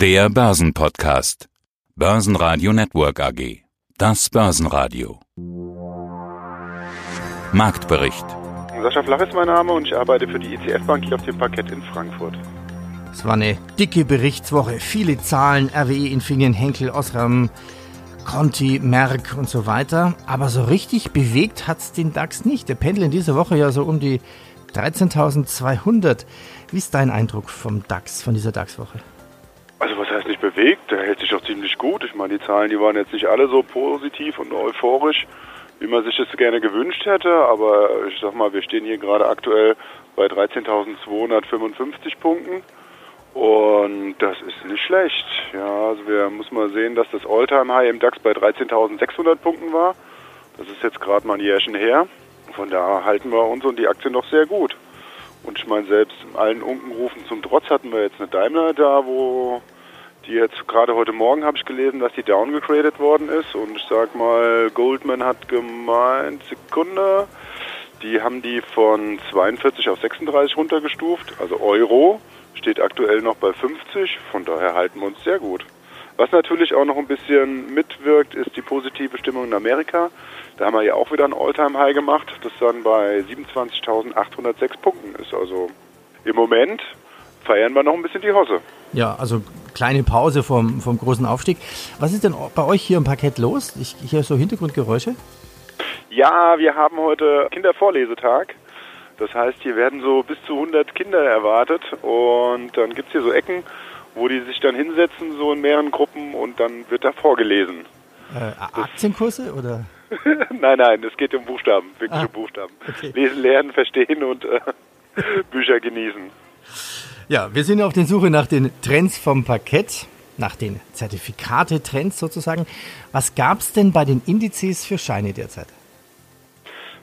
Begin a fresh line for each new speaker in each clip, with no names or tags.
Der Börsenpodcast. Börsenradio Network AG. Das Börsenradio. Marktbericht.
Sascha Flach ist mein Name und ich arbeite für die ECF Bank hier auf dem Parkett in Frankfurt.
Es war eine dicke Berichtswoche. Viele Zahlen, RWE, Infineon, Henkel, Osram, Conti, Merck und so weiter. Aber so richtig bewegt hat es den DAX nicht. Der pendelt in dieser Woche ja so um die 13.200. Wie ist dein Eindruck vom DAX, von dieser DAX-Woche?
Also was heißt nicht bewegt? Der hält sich doch ziemlich gut. Ich meine, die Zahlen, die waren jetzt nicht alle so positiv und euphorisch, wie man sich das gerne gewünscht hätte. Aber ich sag mal, wir stehen hier gerade aktuell bei 13.255 Punkten. Und das ist nicht schlecht. Ja, also wir muss mal sehen, dass das Alltime High im DAX bei 13.600 Punkten war. Das ist jetzt gerade mal ein Jährchen her. Von daher halten wir uns und die Aktien noch sehr gut. Und ich meine, selbst allen Unkenrufen zum Trotz hatten wir jetzt eine Daimler da, wo die jetzt gerade heute Morgen habe ich gelesen, dass die downgegradet worden ist. Und ich sag mal, Goldman hat gemeint, Sekunde, die haben die von 42 auf 36 runtergestuft, also Euro, steht aktuell noch bei 50, von daher halten wir uns sehr gut. Was natürlich auch noch ein bisschen mitwirkt, ist die positive Stimmung in Amerika. Da haben wir ja auch wieder ein All-Time-High gemacht, das dann bei 27.806 Punkten ist. Also im Moment feiern wir noch ein bisschen die Hosse.
Ja, also kleine Pause vom, vom großen Aufstieg. Was ist denn bei euch hier im Parkett los? Ich, ich höre so Hintergrundgeräusche.
Ja, wir haben heute Kindervorlesetag. Das heißt, hier werden so bis zu 100 Kinder erwartet und dann gibt es hier so Ecken, wo die sich dann hinsetzen, so in mehreren Gruppen und dann wird da vorgelesen.
Äh, Aktienkurse oder?
nein, nein, es geht um Buchstaben, wirklich
Ah,
um Buchstaben.
okay.
Lesen, lernen, verstehen und äh, Bücher genießen.
Ja, wir sind auf der Suche nach den Trends vom Parkett, nach den Zertifikate-Trends sozusagen. Was gab es denn bei den Indizes für Scheine derzeit?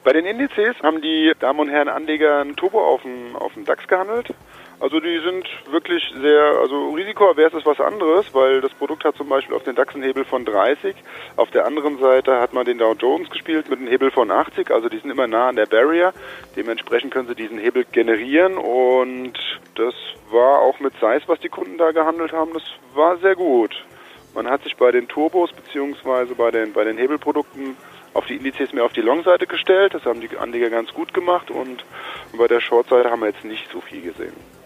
Bei den Indizes haben die Damen und Herren Anleger ein Turbo auf dem, auf dem DAX gehandelt. Also die sind wirklich sehr, also risikoavers ist was anderes, weil das Produkt hat zum Beispiel auf den DAX einen Hebel von 30. Auf der anderen Seite hat man den Dow Jones gespielt mit einem Hebel von 80. Also die sind immer nah an der Barrier. Dementsprechend können sie diesen Hebel generieren und das war auch mit Size, was die Kunden da gehandelt haben, das war sehr gut. Man hat sich bei den Turbos beziehungsweise bei den, bei den Hebelprodukten auf die Indizes mehr auf die Long-Seite gestellt. Das haben die Anleger ganz gut gemacht und bei der Short-Seite haben wir jetzt nicht so viel gesehen.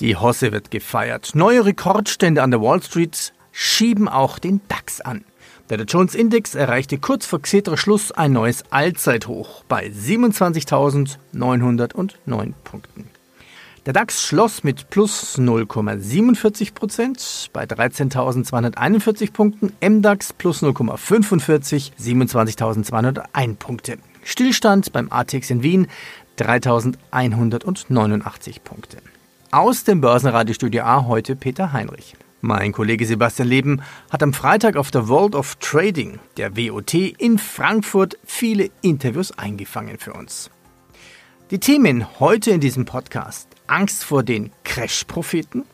Die Hosse wird gefeiert. Neue Rekordstände an der Wall Street schieben auch den DAX an. Der Dow Jones Index erreichte kurz vor Xetra Schluss ein neues Allzeithoch bei 27.909 Punkten. Der DAX schloss mit plus 0,47 Prozent bei 13.241 Punkten, MDAX plus 0,45, 27.201 Punkte. Stillstand beim ATX in Wien 3.189 Punkte. Aus dem Börsenradiostudio A heute Peter Heinrich. Mein Kollege Sebastian Leben hat am Freitag auf der World of Trading, der WOT, in Frankfurt viele Interviews eingefangen für uns. Die Themen heute in diesem Podcast. Angst vor den Crash-Propheten.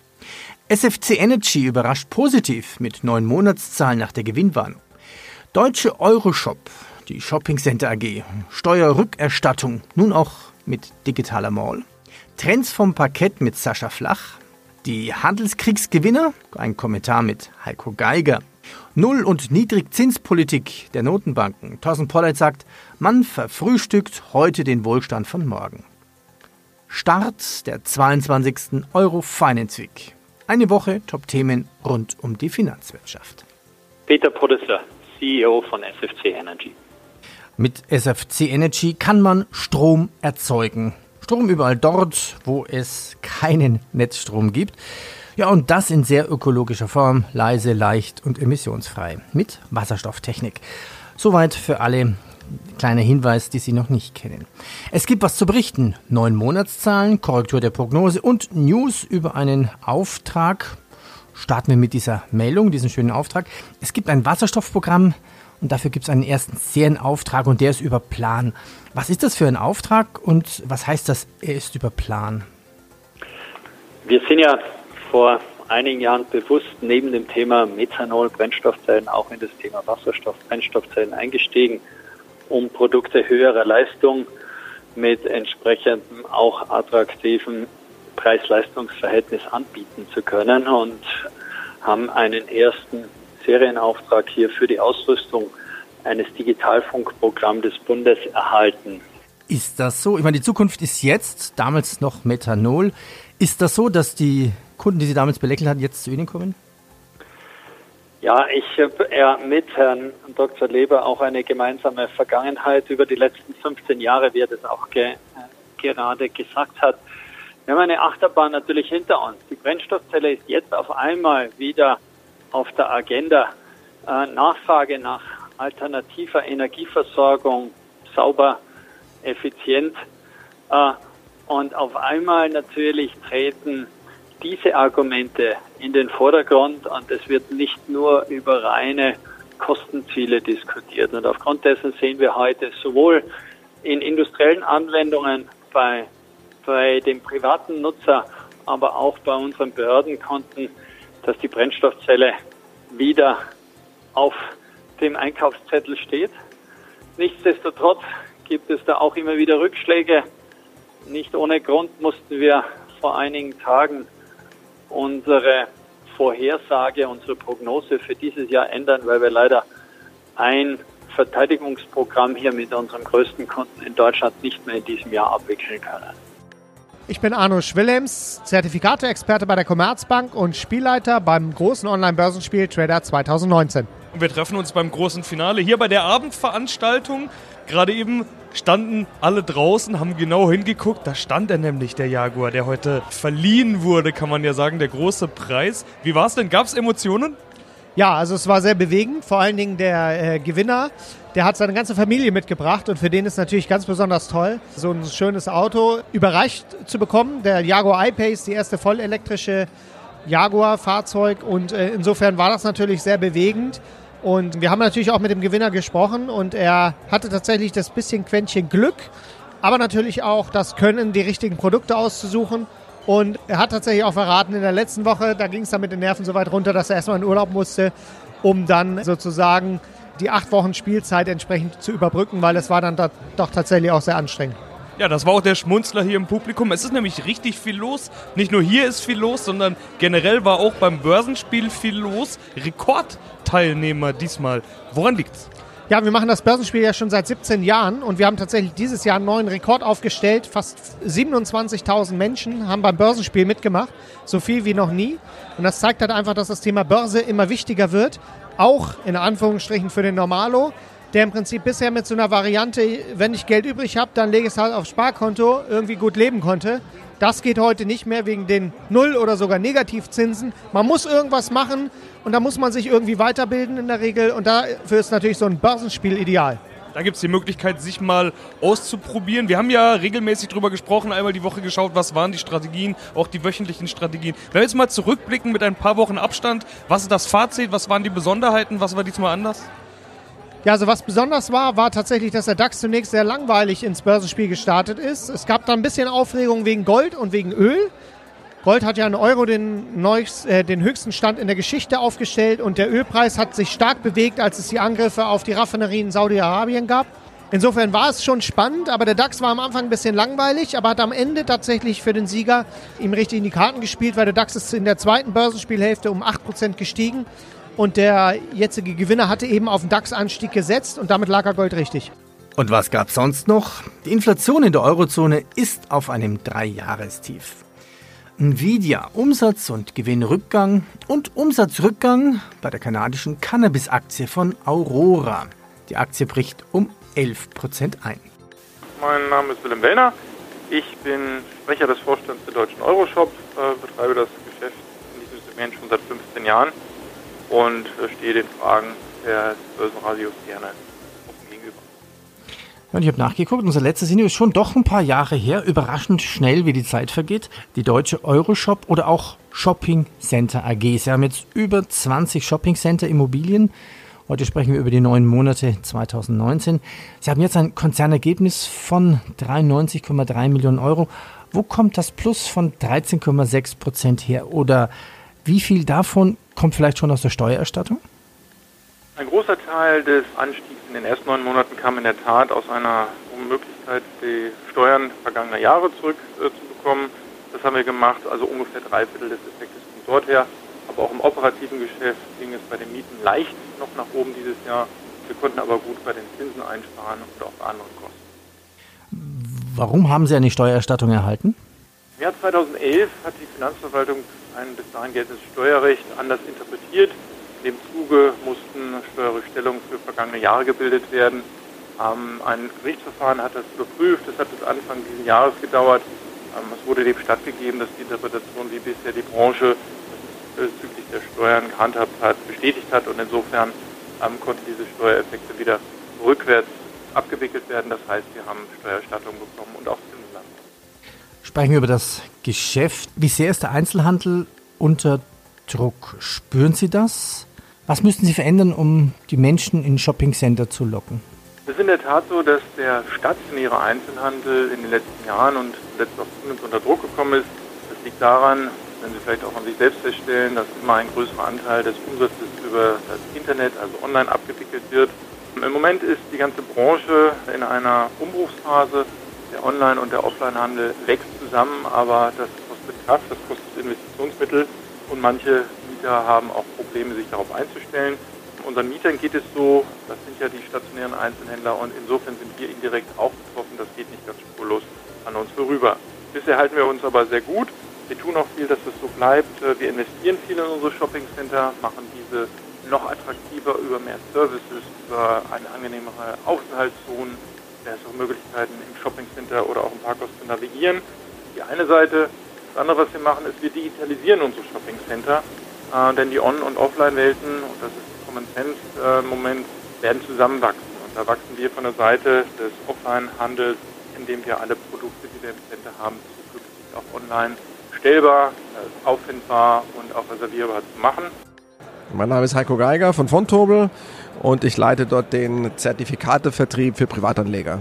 SFC Energy überrascht positiv mit neun Monatszahlen nach der Gewinnwarnung. Deutsche Euroshop, die Shopping Center AG, Steuerrückerstattung, nun auch mit digitaler Mall. Trends vom Parkett mit Sascha Flach. Die Handelskriegsgewinner, ein Kommentar mit Heiko Geiger. Null- und Niedrigzinspolitik der Notenbanken. Thorsten Pollert sagt, man verfrühstückt heute den Wohlstand von morgen. Start der 22. Euro Finance Week. Eine Woche Top-Themen rund um die Finanzwirtschaft.
Peter Podesser, CEO von SFC Energy.
Mit SFC Energy kann man Strom erzeugen. Strom überall dort, wo es keinen Netzstrom gibt. Ja, und das in sehr ökologischer Form, leise, leicht und emissionsfrei. Mit Wasserstofftechnik. Soweit für alle. Kleiner Hinweis, die Sie noch nicht kennen. Es gibt was zu berichten. Neun Monatszahlen, Korrektur der Prognose und News über einen Auftrag. Starten wir mit dieser Meldung, diesem schönen Auftrag. Es gibt ein Wasserstoffprogramm und dafür gibt es einen ersten Serienauftrag und der ist über Plan. Was ist das für ein Auftrag und was heißt das, er ist über Plan?
Wir sind ja vor einigen Jahren bewusst neben dem Thema Methanol, Brennstoffzellen auch in das Thema Wasserstoff, Brennstoffzellen eingestiegen, um Produkte höherer Leistung mit entsprechendem auch attraktiven Preis-Leistungs-Verhältnis anbieten zu können. Und haben einen ersten Serienauftrag hier für die Ausrüstung eines Digitalfunkprogramms des Bundes erhalten.
Ist das so? Ich meine, die Zukunft ist jetzt, damals noch Methanol. Ist das so, dass die Kunden, die Sie damals belächelt hatten, jetzt zu Ihnen kommen?
Ja, ich habe mit Herrn Dr. Leber auch eine gemeinsame Vergangenheit über die letzten 15 Jahre, wie er das auch ge gerade gesagt hat. Wir haben eine Achterbahn natürlich hinter uns. Die Brennstoffzelle ist jetzt auf einmal wieder auf der Agenda. Äh, Nachfrage nach alternativer Energieversorgung, sauber, effizient. Äh, und auf einmal natürlich treten diese Argumente in den Vordergrund und es wird nicht nur über reine Kostenziele diskutiert. Und aufgrund dessen sehen wir heute sowohl in industriellen Anwendungen bei, bei dem privaten Nutzer, aber auch bei unseren Behördenkonten, dass die Brennstoffzelle wieder auf dem Einkaufszettel steht. Nichtsdestotrotz gibt es da auch immer wieder Rückschläge. Nicht ohne Grund mussten wir vor einigen Tagen unsere Vorhersage, unsere Prognose für dieses Jahr ändern, weil wir leider ein Verteidigungsprogramm hier mit unserem größten Kunden in Deutschland nicht mehr in diesem Jahr abwickeln können.
Ich bin Arno Schwillems, Zertifikate-Experte bei der Commerzbank und Spielleiter beim großen Online-Börsenspiel Trader 2019.
Wir treffen uns beim großen Finale hier bei der Abendveranstaltung. Gerade eben standen alle draußen, haben genau hingeguckt. Da stand er nämlich, der Jaguar, der heute verliehen wurde, kann man ja sagen, der große Preis. Wie war es denn? Gab es Emotionen?
Ja, also es war sehr bewegend. Vor allen Dingen der äh, Gewinner, der hat seine ganze Familie mitgebracht und für den ist natürlich ganz besonders toll, so ein schönes Auto überreicht zu bekommen. Der Jaguar I-Pace, die erste vollelektrische Jaguar-Fahrzeug und äh, insofern war das natürlich sehr bewegend. Und wir haben natürlich auch mit dem Gewinner gesprochen und er hatte tatsächlich das bisschen Quäntchen Glück, aber natürlich auch das Können, die richtigen Produkte auszusuchen. Und er hat tatsächlich auch verraten, in der letzten Woche, da ging es dann mit den Nerven so weit runter, dass er erstmal in Urlaub musste, um dann sozusagen die acht Wochen Spielzeit entsprechend zu überbrücken, weil es war dann doch tatsächlich auch sehr anstrengend.
Ja, das war auch der Schmunzler hier im Publikum. Es ist nämlich richtig viel los. Nicht nur hier ist viel los, sondern generell war auch beim Börsenspiel viel los. Rekordteilnehmer diesmal. Woran liegt's?
Ja, wir machen das Börsenspiel ja schon seit 17 Jahren und wir haben tatsächlich dieses Jahr einen neuen Rekord aufgestellt. Fast 27.000 Menschen haben beim Börsenspiel mitgemacht, so viel wie noch nie. Und das zeigt halt einfach, dass das Thema Börse immer wichtiger wird, auch in Anführungsstrichen für den Normalo der im Prinzip bisher mit so einer Variante, wenn ich Geld übrig habe, dann lege ich es halt aufs Sparkonto, irgendwie gut leben konnte. Das geht heute nicht mehr wegen den Null- oder sogar Negativzinsen. Man muss irgendwas machen und da muss man sich irgendwie weiterbilden in der Regel und dafür ist natürlich so ein Börsenspiel ideal.
Da gibt es die Möglichkeit, sich mal auszuprobieren. Wir haben ja regelmäßig darüber gesprochen, einmal die Woche geschaut, was waren die Strategien, auch die wöchentlichen Strategien. Wenn wir jetzt mal zurückblicken mit ein paar Wochen Abstand, was ist das Fazit, was waren die Besonderheiten, was war diesmal anders?
Ja, also was besonders war, war tatsächlich, dass der DAX zunächst sehr langweilig ins Börsenspiel gestartet ist. Es gab da ein bisschen Aufregung wegen Gold und wegen Öl. Gold hat ja in Euro den, neuchst, äh, den höchsten Stand in der Geschichte aufgestellt und der Ölpreis hat sich stark bewegt, als es die Angriffe auf die Raffinerien in Saudi-Arabien gab. Insofern war es schon spannend, aber der DAX war am Anfang ein bisschen langweilig, aber hat am Ende tatsächlich für den Sieger ihm richtig in die Karten gespielt, weil der DAX ist in der zweiten Börsenspielhälfte um 8% gestiegen und der jetzige Gewinner hatte eben auf den DAX-Anstieg gesetzt und damit lag er Gold richtig.
Und was gab es sonst noch? Die Inflation in der Eurozone ist auf einem Dreijahrestief. Nvidia Umsatz- und Gewinnrückgang und Umsatzrückgang bei der kanadischen Cannabis-Aktie von Aurora. Die Aktie bricht um 11% ein.
Mein Name ist Willem Wellner. Ich bin Sprecher des Vorstands der Deutschen Euroshop, äh, betreibe das Geschäft in diesem Segment schon seit 15 Jahren und stehe den Fragen des Börsenradios gerne gegenüber.
Und ich habe nachgeguckt, unser letztes Interview ist schon doch ein paar Jahre her. Überraschend schnell, wie die Zeit vergeht. Die deutsche Euroshop oder auch Shopping Center AG. Sie haben jetzt über 20 Shopping Center Immobilien. Heute sprechen wir über die neun Monate 2019. Sie haben jetzt ein Konzernergebnis von 93,3 Millionen Euro. Wo kommt das Plus von 13,6 Prozent her? Oder wie viel davon kommt vielleicht schon aus der Steuererstattung?
Ein großer Teil des Anstiegs in den ersten neun Monaten kam in der Tat aus einer Unmöglichkeit, die Steuern vergangener Jahre zurückzubekommen. Äh, das haben wir gemacht, also ungefähr drei Viertel des Effektes kommt dort her. Aber auch im operativen Geschäft ging es bei den Mieten leicht noch nach oben dieses Jahr. Wir konnten aber gut bei den Zinsen einsparen und auch bei anderen Kosten.
Warum haben Sie eine Steuererstattung erhalten?
Im Jahr 2011 hat die Finanzverwaltung ein bis dahin geltendes Steuerrecht anders interpretiert. In dem Zuge mussten Steuerrückstellungen für vergangene Jahre gebildet werden. Ähm, ein Gerichtsverfahren hat das überprüft. Das hat bis Anfang dieses Jahres gedauert. Ähm, es wurde dem stattgegeben, dass die Interpretation, wie bisher die Branche bezüglich der Steuern gehandhabt hat, bestätigt hat. Und insofern ähm, konnten diese Steuereffekte wieder rückwärts abgewickelt werden. Das heißt, wir haben Steuererstattung bekommen und auch Zinsen.
Sprechen wir über das Geschäft. Wie sehr ist der Einzelhandel unter Druck? Spüren Sie das? Was müssten Sie verändern, um die Menschen in Shoppingcenter zu locken?
Es ist in der Tat so, dass der stationäre Einzelhandel in den letzten Jahren und zuletzt auch zunehmend unter Druck gekommen ist. Das liegt daran, wenn Sie vielleicht auch an sich selbst feststellen, dass immer ein größerer Anteil des Umsatzes über das Internet, also online abgewickelt wird. Im Moment ist die ganze Branche in einer Umbruchsphase. Der Online- und der Offline-Handel wächst zusammen, aber das kostet Kraft, das kostet Investitionsmittel und manche Mieter haben auch Probleme, sich darauf einzustellen. Unseren Mietern geht es so, das sind ja die stationären Einzelhändler und insofern sind wir indirekt auch betroffen. Das geht nicht ganz spurlos an uns vorüber. Bisher halten wir uns aber sehr gut. Wir tun auch viel, dass das so bleibt. Wir investieren viel in unsere Shoppingcenter, machen diese noch attraktiver über mehr Services, über eine angenehmere Außenhaltszone. Es auch Möglichkeiten im Shoppingcenter oder auch im Parkhaus zu navigieren. Die eine Seite. Das andere, was wir machen, ist, wir digitalisieren unsere Shoppingcenter. Äh, denn die On- und Offline-Welten, und das ist Common Sense-Moment, äh, werden zusammenwachsen. Und da wachsen wir von der Seite des Offline-Handels, indem wir alle Produkte, die wir im Center haben, zukünftig auch online stellbar, äh, auffindbar und auch reservierbar zu machen.
Mein Name ist Heiko Geiger von Fontobel und ich leite dort den Zertifikatevertrieb für Privatanleger.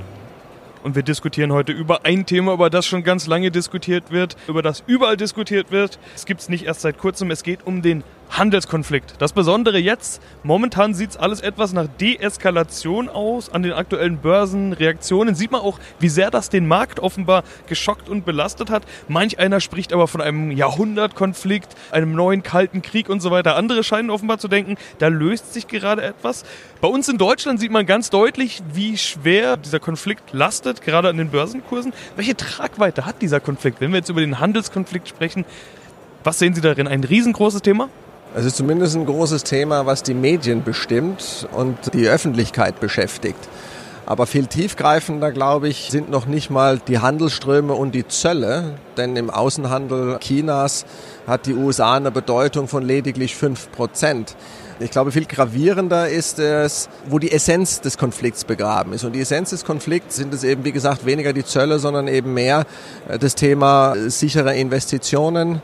Und wir diskutieren heute über ein Thema, über das schon ganz lange diskutiert wird, über das überall diskutiert wird. Es gibt es nicht erst seit kurzem. Es geht um den Handelskonflikt. Das Besondere jetzt, momentan sieht es alles etwas nach Deeskalation aus. An den aktuellen Börsenreaktionen sieht man auch, wie sehr das den Markt offenbar geschockt und belastet hat. Manch einer spricht aber von einem Jahrhundertkonflikt, einem neuen kalten Krieg und so weiter. Andere scheinen offenbar zu denken, da löst sich gerade etwas. Bei uns in Deutschland sieht man ganz deutlich, wie schwer dieser Konflikt lastet, gerade an den Börsenkursen. Welche Tragweite hat dieser Konflikt? Wenn wir jetzt über den Handelskonflikt sprechen, was sehen Sie darin? Ein riesengroßes Thema?
Es ist zumindest ein großes Thema, was die Medien bestimmt und die Öffentlichkeit beschäftigt. Aber viel tiefgreifender, glaube ich, sind noch nicht mal die Handelsströme und die Zölle. Denn im Außenhandel Chinas hat die USA eine Bedeutung von lediglich 5 Prozent. Ich glaube, viel gravierender ist es, wo die Essenz des Konflikts begraben ist. Und die Essenz des Konflikts sind es eben, wie gesagt, weniger die Zölle, sondern eben mehr äh, das Thema sichere Investitionen,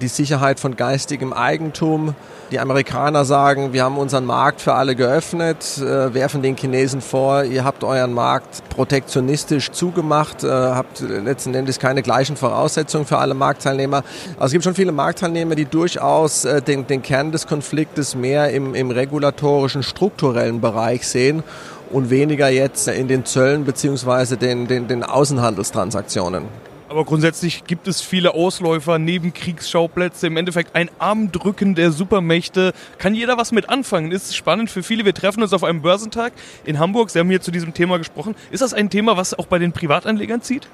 die Sicherheit von geistigem Eigentum. Die Amerikaner sagen, wir haben unseren Markt für alle geöffnet, äh, werfen den Chinesen vor, ihr habt euren Markt protektionistisch zugemacht, äh, habt letzten Endes keine gleichen Voraussetzungen für alle Marktteilnehmer. Also es gibt schon viele Marktteilnehmer, die durchaus äh, den, den Kern des Konfliktes mehr im, im regulatorischen, strukturellen Bereich sehen und weniger jetzt in den Zöllen beziehungsweise den, den, den Außenhandelstransaktionen.
Aber grundsätzlich gibt es viele Ausläufer, Nebenkriegsschauplätze, im Endeffekt ein Armdrücken der Supermächte. Kann jeder was mit anfangen? Ist spannend für viele. Wir treffen uns auf einem Börsentag in Hamburg. Sie haben hier zu diesem Thema gesprochen. Ist das ein Thema, was auch bei den Privatanlegern zieht?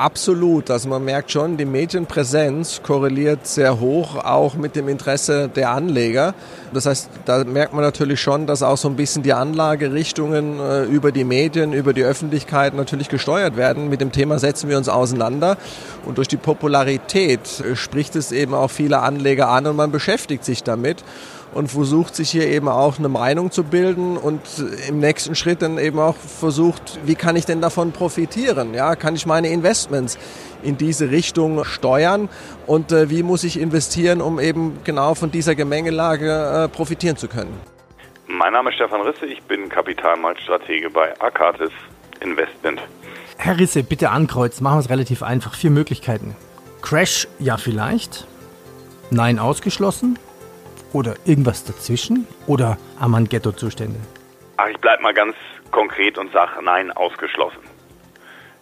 Absolut. Also man merkt schon, die Medienpräsenz korreliert sehr hoch auch mit dem Interesse der Anleger. Das heißt, da merkt man natürlich schon, dass auch so ein bisschen die Anlagerichtungen äh, über die Medien, über die Öffentlichkeit natürlich gesteuert werden. Mit dem Thema setzen wir uns auseinander. Und durch die Popularität äh, spricht es eben auch viele Anleger an und man beschäftigt sich damit und versucht sich hier eben auch eine Meinung zu bilden und im nächsten Schritt dann eben auch versucht, wie kann ich denn davon profitieren? Ja, kann ich meine Investments in diese Richtung steuern und äh, wie muss ich investieren, um eben genau von dieser Gemengelage äh, profitieren zu können?
Mein Name ist Stefan Risse, ich bin Kapitalmarktstratege bei Akatis Investment.
Herr Risse, bitte ankreuzen, machen wir es relativ einfach. Vier Möglichkeiten. Crash, ja vielleicht. Nein, ausgeschlossen. Oder irgendwas dazwischen? Oder Armand-Ghetto-Zustände?
Ach, ich bleib mal ganz konkret und sage nein, ausgeschlossen.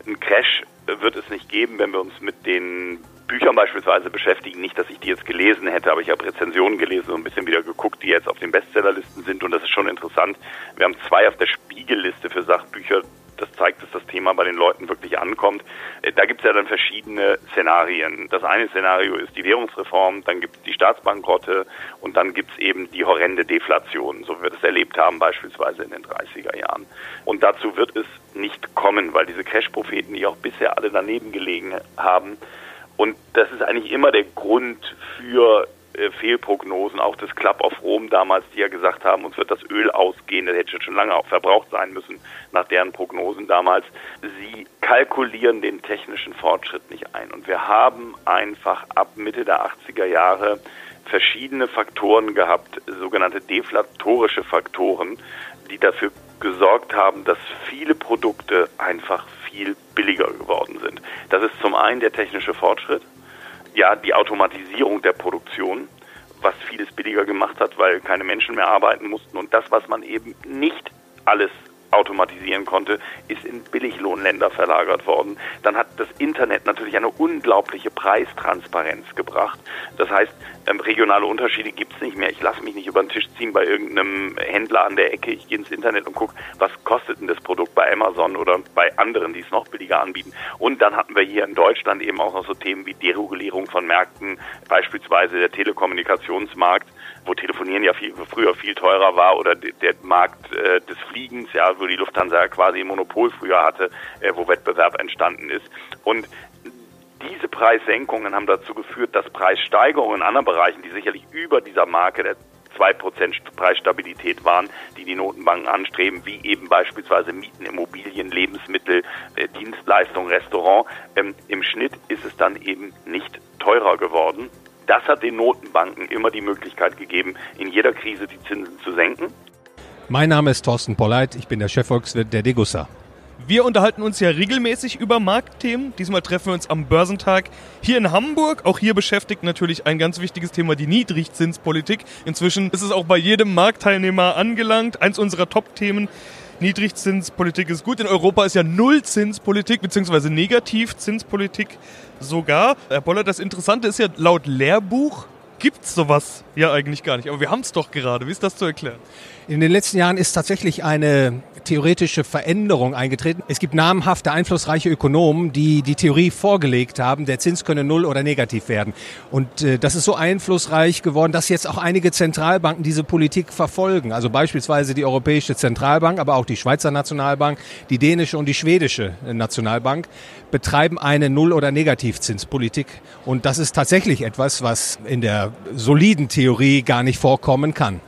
Ein Crash wird es nicht geben, wenn wir uns mit den
Büchern beispielsweise beschäftigen. Nicht, dass ich die jetzt gelesen hätte, aber ich habe Rezensionen gelesen und ein bisschen wieder geguckt, die jetzt auf den Bestsellerlisten sind. Und das ist schon interessant. Wir haben zwei auf der Spiegelliste für Sachbücher das zeigt, dass das Thema bei den Leuten wirklich ankommt. Äh, da gibt es ja dann verschiedene Szenarien. Das eine Szenario ist die Währungsreform, dann gibt es die Staatsbankrotte und dann gibt es eben die horrende Deflation, so wie wir das erlebt haben, beispielsweise in den 30er Jahren. Und dazu wird es nicht kommen, weil diese Crash-Propheten, die auch bisher alle daneben gelegen haben, und das ist eigentlich immer der Grund für äh, Fehlprognosen, auch des Club of Rome damals, die ja gesagt haben, uns wird das Öl ausgehen, das hätte schon lange auch verbraucht sein müssen, nach deren Prognosen damals. Sie kalkulieren den technischen Fortschritt nicht ein. Und wir haben einfach ab Mitte der 80er Jahre verschiedene Faktoren gehabt, sogenannte deflatorische Faktoren, die dafür gesorgt haben, dass viele Produkte einfach viel billiger geworden sind. Das ist zum einen der technische Fortschritt, ja, die Automatisierung der Produktion, was vieles billiger gemacht hat, weil keine Menschen mehr arbeiten mussten. Und das, was man eben nicht alles automatisieren konnte, ist in Billiglohnländer verlagert worden. Dann hat das Internet natürlich eine unglaubliche Preistransparenz gebracht. Das heißt, ähm, regionale Unterschiede gibt es nicht mehr. Ich lasse mich nicht über den Tisch ziehen bei irgendeinem Händler an der Ecke. Ich gehe ins Internet und gucke, was kostet denn das Produkt bei Amazon oder bei anderen, die es noch billiger anbieten. Und dann hatten wir hier in Deutschland eben auch noch so Themen wie Deregulierung von Märkten, beispielsweise der Telekommunikationsmarkt wo Telefonieren ja viel, früher viel teurer war oder der Markt äh, des Fliegens, ja, wo die Lufthansa quasi ein Monopol früher hatte, äh, wo Wettbewerb entstanden ist. Und diese Preissenkungen haben dazu geführt, dass Preissteigerungen in anderen Bereichen, die sicherlich über dieser Marke der 2% Preisstabilität waren, die die Notenbanken anstreben, wie eben beispielsweise Mieten, Immobilien, Lebensmittel, äh, Dienstleistungen, Restaurant. Ähm, Im Schnitt ist es dann eben nicht teurer geworden. Das hat den Notenbanken immer die Möglichkeit gegeben, in jeder Krise die Zinsen zu senken.
Mein Name ist Thorsten Polleit, ich bin der Chefvolkswirt der Degussa.
Wir unterhalten uns ja regelmäßig über Marktthemen. Diesmal treffen wir uns am Börsentag hier in Hamburg. Auch hier beschäftigt natürlich ein ganz wichtiges Thema die Niedrigzinspolitik. Inzwischen ist es auch bei jedem Marktteilnehmer angelangt. Eins unserer Top-Themen. Niedrigzinspolitik ist gut. In Europa ist ja Nullzinspolitik bzw. Negativzinspolitik sogar. Herr Boller, das Interessante ist ja, laut Lehrbuch gibt es sowas ja eigentlich gar nicht. Aber wir haben es doch gerade. Wie ist das zu erklären?
In den letzten Jahren ist tatsächlich eine theoretische Veränderung eingetreten. Es gibt namhafte, einflussreiche Ökonomen, die die Theorie vorgelegt haben, der Zins könne null oder negativ werden. Und äh, das ist so einflussreich geworden, dass jetzt auch einige Zentralbanken diese Politik verfolgen. Also beispielsweise die Europäische Zentralbank, aber auch die Schweizer Nationalbank, die dänische und die schwedische Nationalbank betreiben eine Null- oder Negativzinspolitik. Und das ist tatsächlich etwas, was in der soliden Theorie gar nicht vorkommen kann.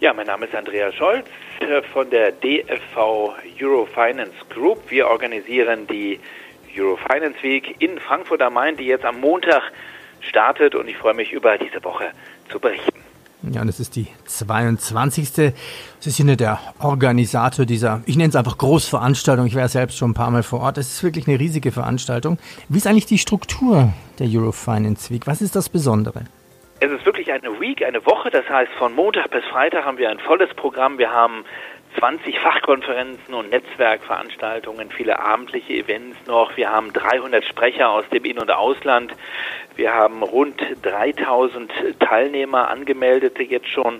Ja, mein Name ist Andreas Scholz äh, von der DFV Eurofinance Group. Wir organisieren die Eurofinance Week in Frankfurt am Main, die jetzt am Montag startet und ich freue mich über diese Woche zu berichten.
Ja, und es ist die 22. Sie sind ja der Organisator dieser, ich nenne es einfach Großveranstaltung. Ich war selbst schon ein paar Mal vor Ort. Es ist wirklich eine riesige Veranstaltung. Wie ist eigentlich die Struktur der Eurofinance Week? Was ist das Besondere?
Es ist wirklich eine Week, eine Woche. Das heißt, von Montag bis Freitag haben wir ein volles Programm. Wir haben 20 Fachkonferenzen und Netzwerkveranstaltungen, viele abendliche Events noch. Wir haben 300 Sprecher aus dem In- und Ausland. Wir haben rund 3000 Teilnehmer, Angemeldete jetzt schon.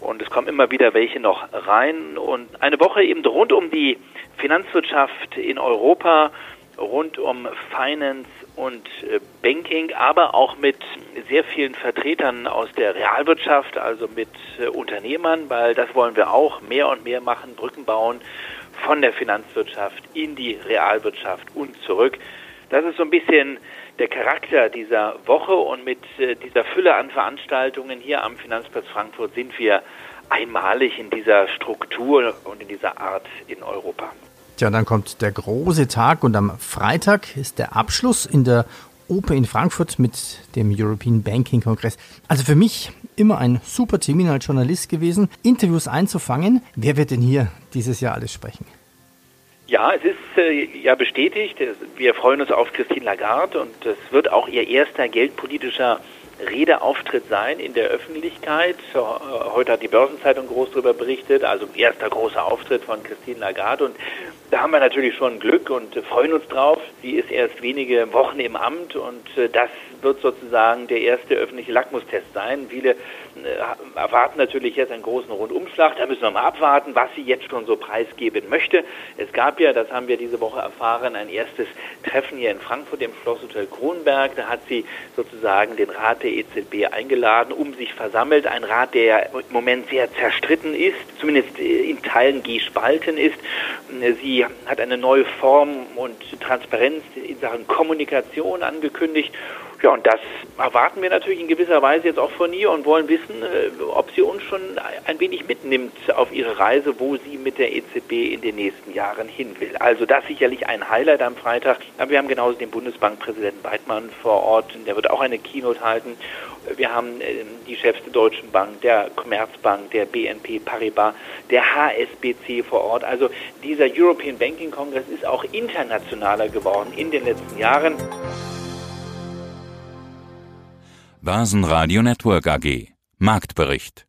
Und es kommen immer wieder welche noch rein. Und eine Woche eben rund um die Finanzwirtschaft in Europa, rund um Finance und äh, Banking, aber auch mit sehr vielen Vertretern aus der Realwirtschaft, also mit äh, Unternehmern, weil das wollen wir auch mehr und mehr machen, Brücken bauen von der Finanzwirtschaft in die Realwirtschaft und zurück. Das ist so ein bisschen der Charakter dieser Woche und mit äh, dieser Fülle an Veranstaltungen hier am Finanzplatz Frankfurt sind wir einmalig in dieser Struktur und in dieser Art in Europa.
Tja, dann kommt der große Tag und am Freitag ist der Abschluss in der Oper in Frankfurt mit dem European Banking Kongress. Also für mich immer ein super Termin als Journalist gewesen, Interviews einzufangen. Wer wird denn hier dieses Jahr alles sprechen?
Ja, es ist äh, ja bestätigt. Wir freuen uns auf Christine Lagarde und es wird auch ihr erster geldpolitischer Redeauftritt sein in der Öffentlichkeit. Heute hat die Börsenzeitung groß darüber berichtet, also erster großer Auftritt von Christine Lagarde. Und da haben wir natürlich schon Glück und freuen uns drauf. Sie ist erst wenige Wochen im Amt und äh, das wird sozusagen der erste öffentliche Lackmustest sein. Viele äh, erwarten natürlich jetzt einen großen Rundumschlag. Da müssen wir mal abwarten, was sie jetzt schon so preisgeben möchte. Es gab ja, das haben wir diese Woche erfahren, ein erstes Treffen hier in Frankfurt im Schlosshotel Kronberg. Da hat sie sozusagen den Rat der EZB eingeladen, um sich versammelt. Ein Rat, der im Moment sehr zerstritten ist, zumindest in Teilen gespalten ist. Sie hat eine neue Form und Transparenz in Sachen Kommunikation angekündigt. Ja, und das erwarten wir natürlich in gewisser Weise jetzt auch von ihr und wollen wissen, äh, ob sie uns schon ein wenig mitnimmt auf ihre Reise, wo sie mit der EZB in den nächsten Jahren hin will. Also das sicherlich ein Highlight am Freitag. Aber wir haben genauso den Bundesbankpräsidenten Weidmann vor Ort, der wird auch eine Keynote halten. Wir haben äh, die Chefs der Deutschen Bank, der Commerzbank, der BNP Paribas, der HSBC vor Ort. Also dieser European Banking Congress ist auch internationaler geworden in den letzten Jahren.
Börsenradio Network AG Marktbericht